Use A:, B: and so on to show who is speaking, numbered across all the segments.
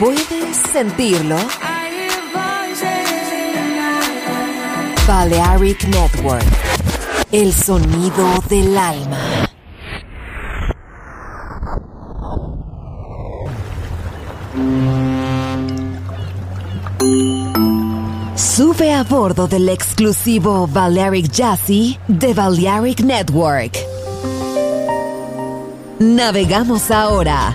A: ¿Puedes sentirlo? Balearic Network. El sonido del alma. Sube a bordo del exclusivo Balearic Jazzy de Balearic Network. Navegamos ahora.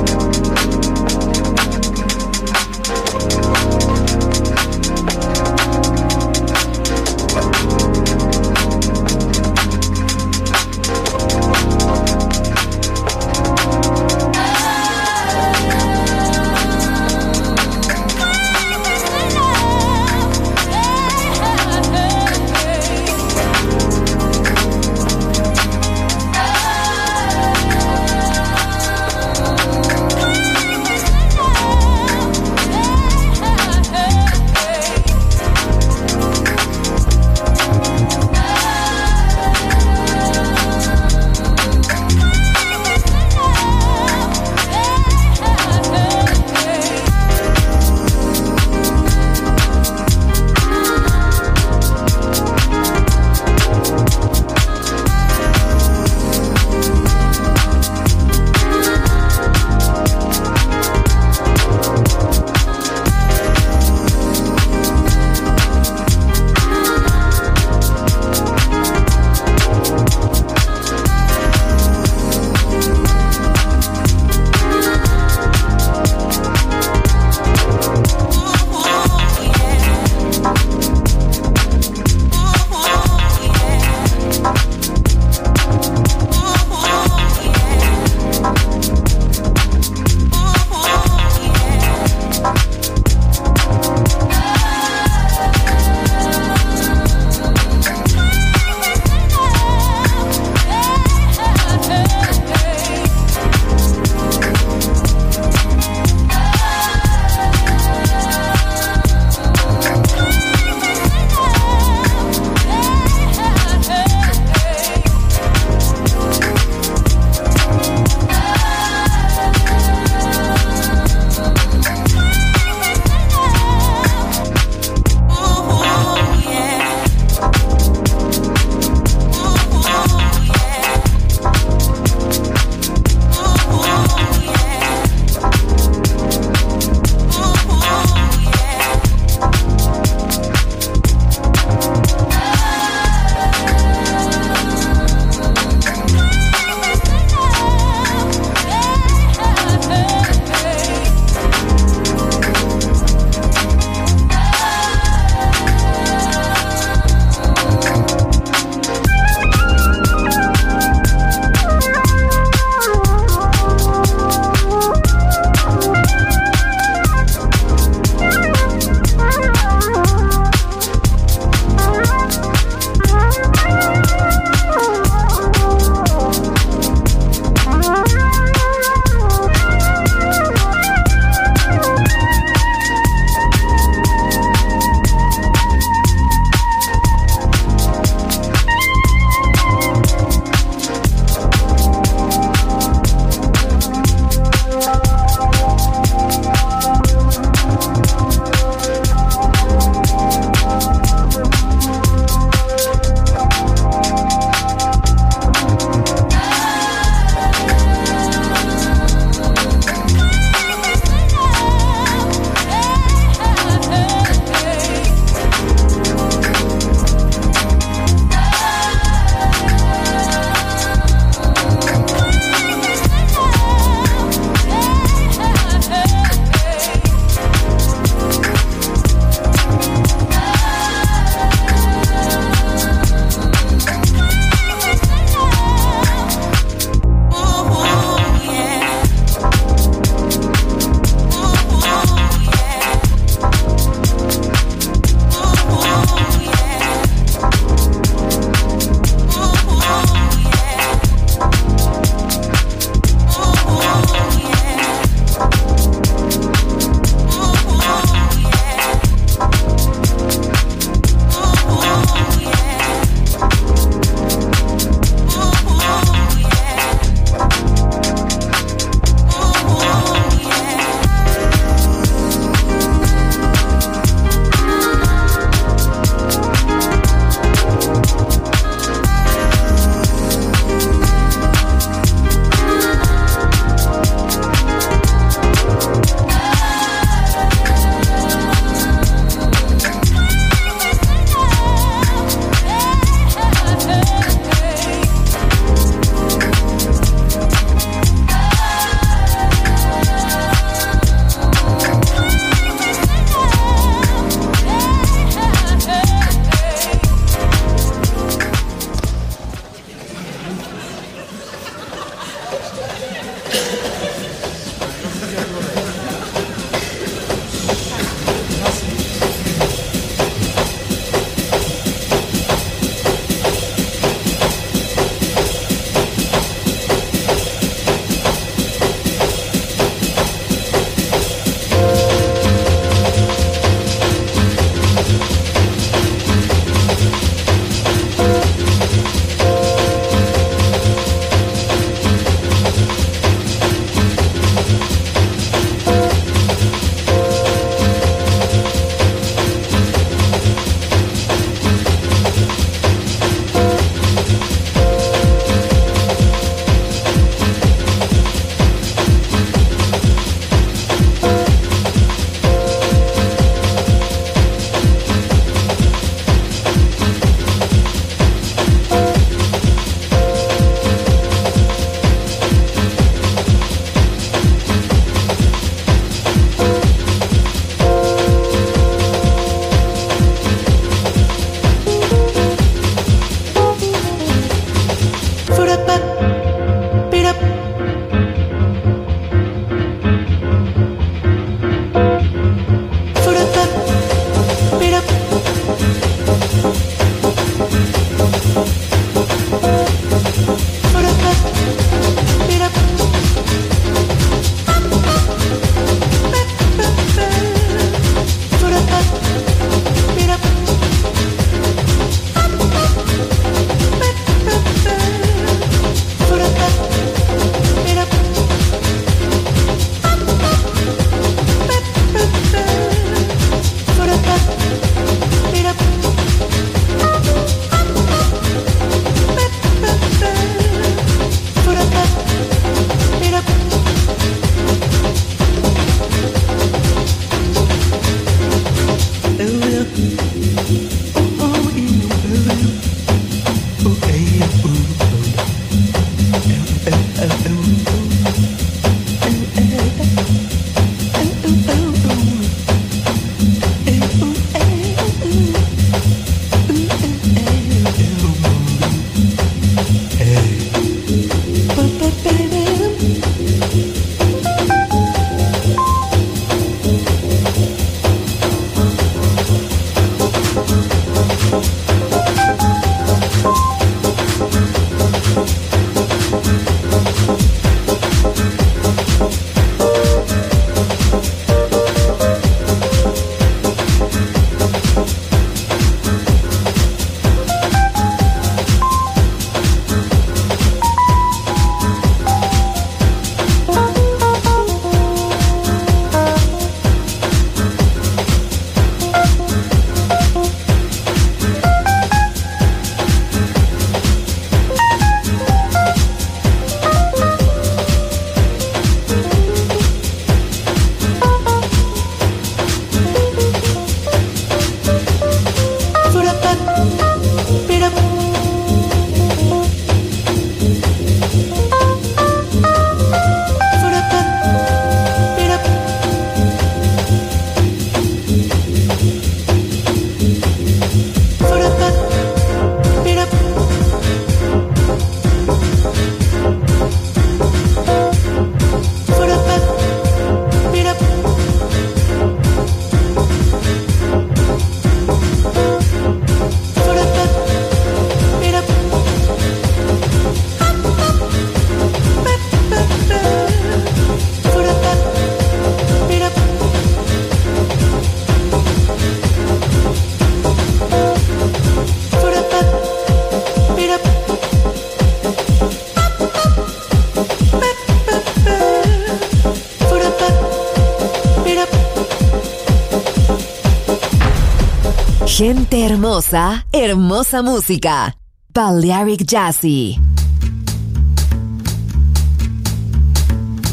B: Hermosa, hermosa música. Balearic Jazzy.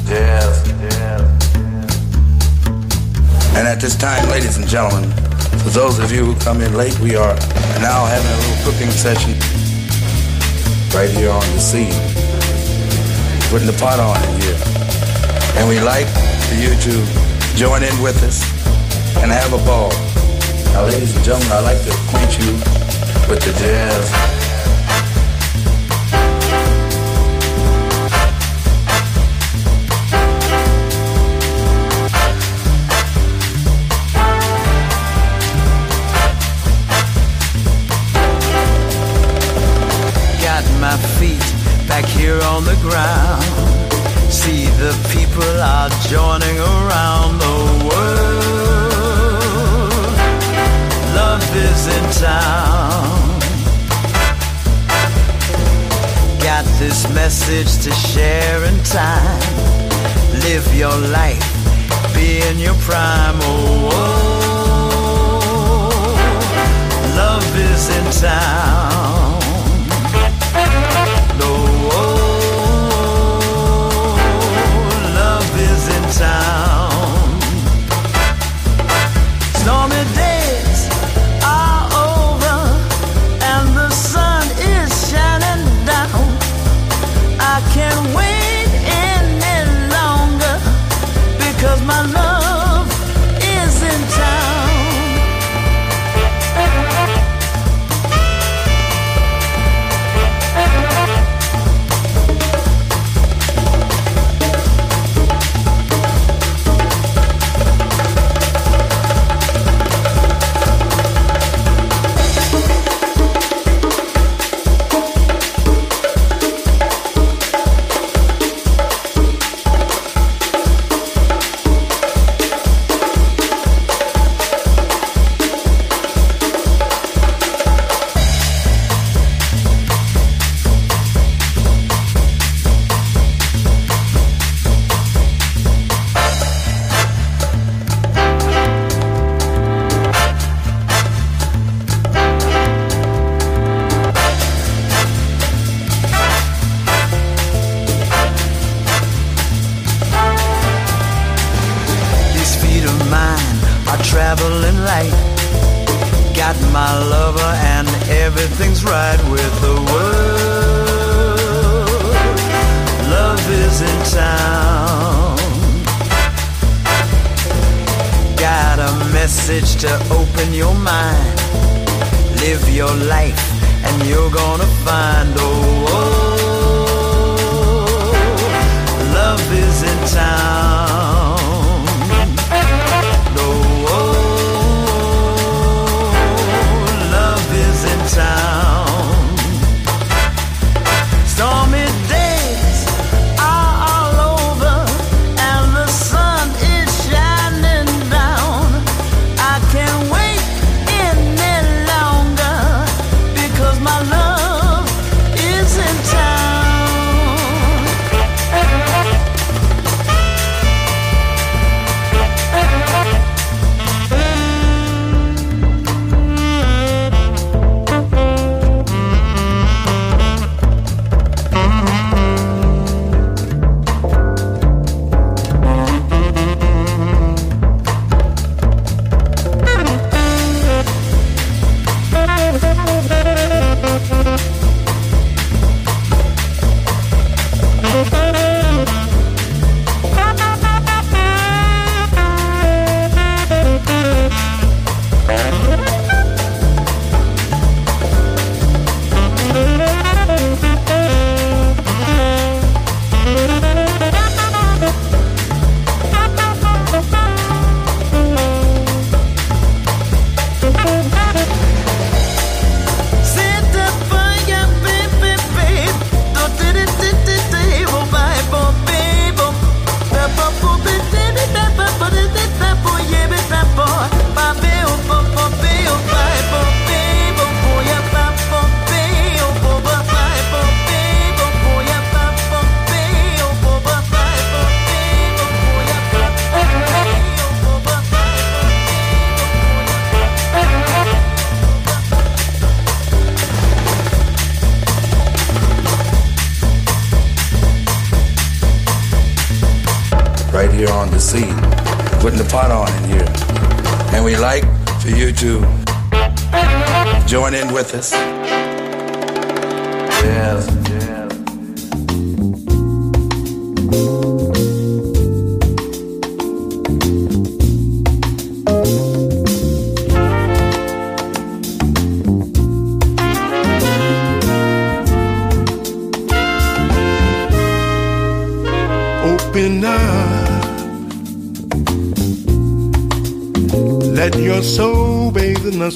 C: Yes, yes. And at this time, ladies and gentlemen, for those of you who come in late, we are now having a little cooking session right here on the scene. Putting the pot on in here. And we'd like for you to join in with us and have a ball. Now, ladies and gentlemen, I'd like to acquaint you with the jazz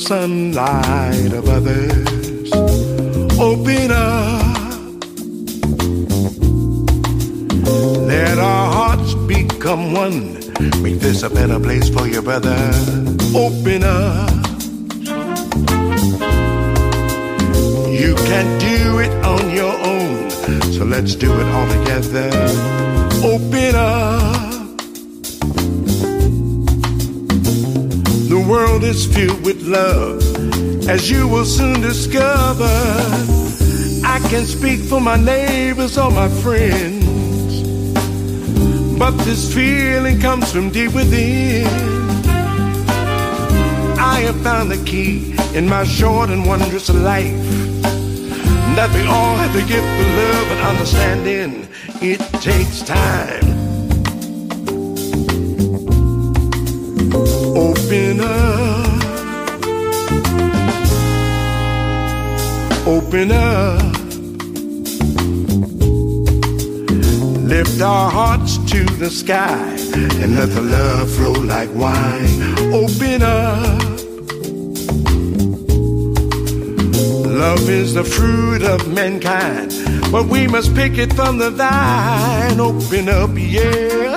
D: sunlight of others. Open up. Let our hearts become one. Make this a better place for your brother. Open up. You can't do it on your own, so let's do it all together. Open up. World is filled with love, as you will soon discover. I can speak for my neighbors or my friends, but this feeling comes from deep within. I have found the key in my short and wondrous life that we all have to give for love and understanding. It takes time. Open up. Open up. Lift our hearts to the sky and let the love flow like wine. Open up. Love is the fruit of mankind, but we must pick it from the vine. Open up, yeah.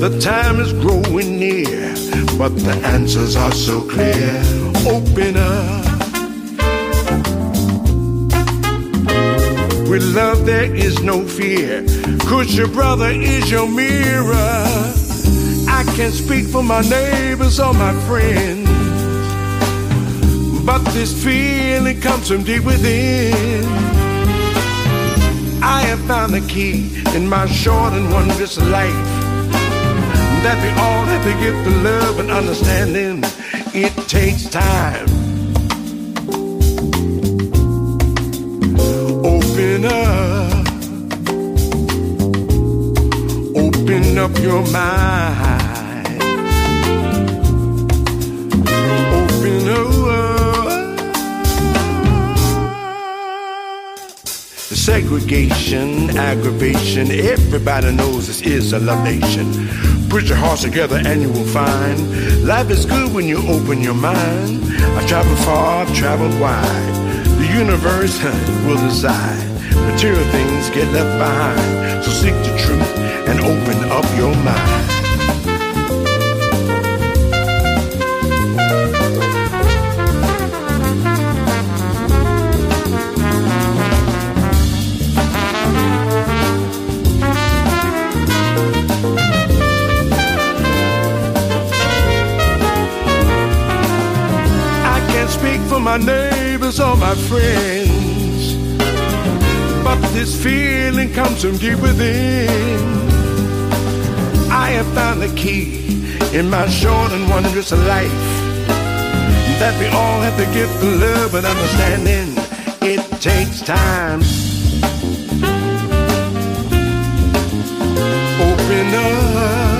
D: The time is growing near, but the answers are so clear. Open up. With love, there is no fear, cause your brother is your mirror. I can speak for my neighbors or my friends. But this feeling comes from deep within. I have found the key in my short and wondrous life. That we all have to give for love and understanding. It takes time. Open up. Open up your mind. Segregation, aggravation, everybody knows this is a love nation. Put your hearts together and you will find life is good when you open your mind. I've traveled far, I've traveled wide. The universe will decide. Material things get left behind. So seek the truth and open up your mind. My neighbors or my friends, but this feeling comes from deep within. I have found the key in my short and wondrous life that we all have to give for love and understanding. It takes time. Open up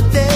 E: The park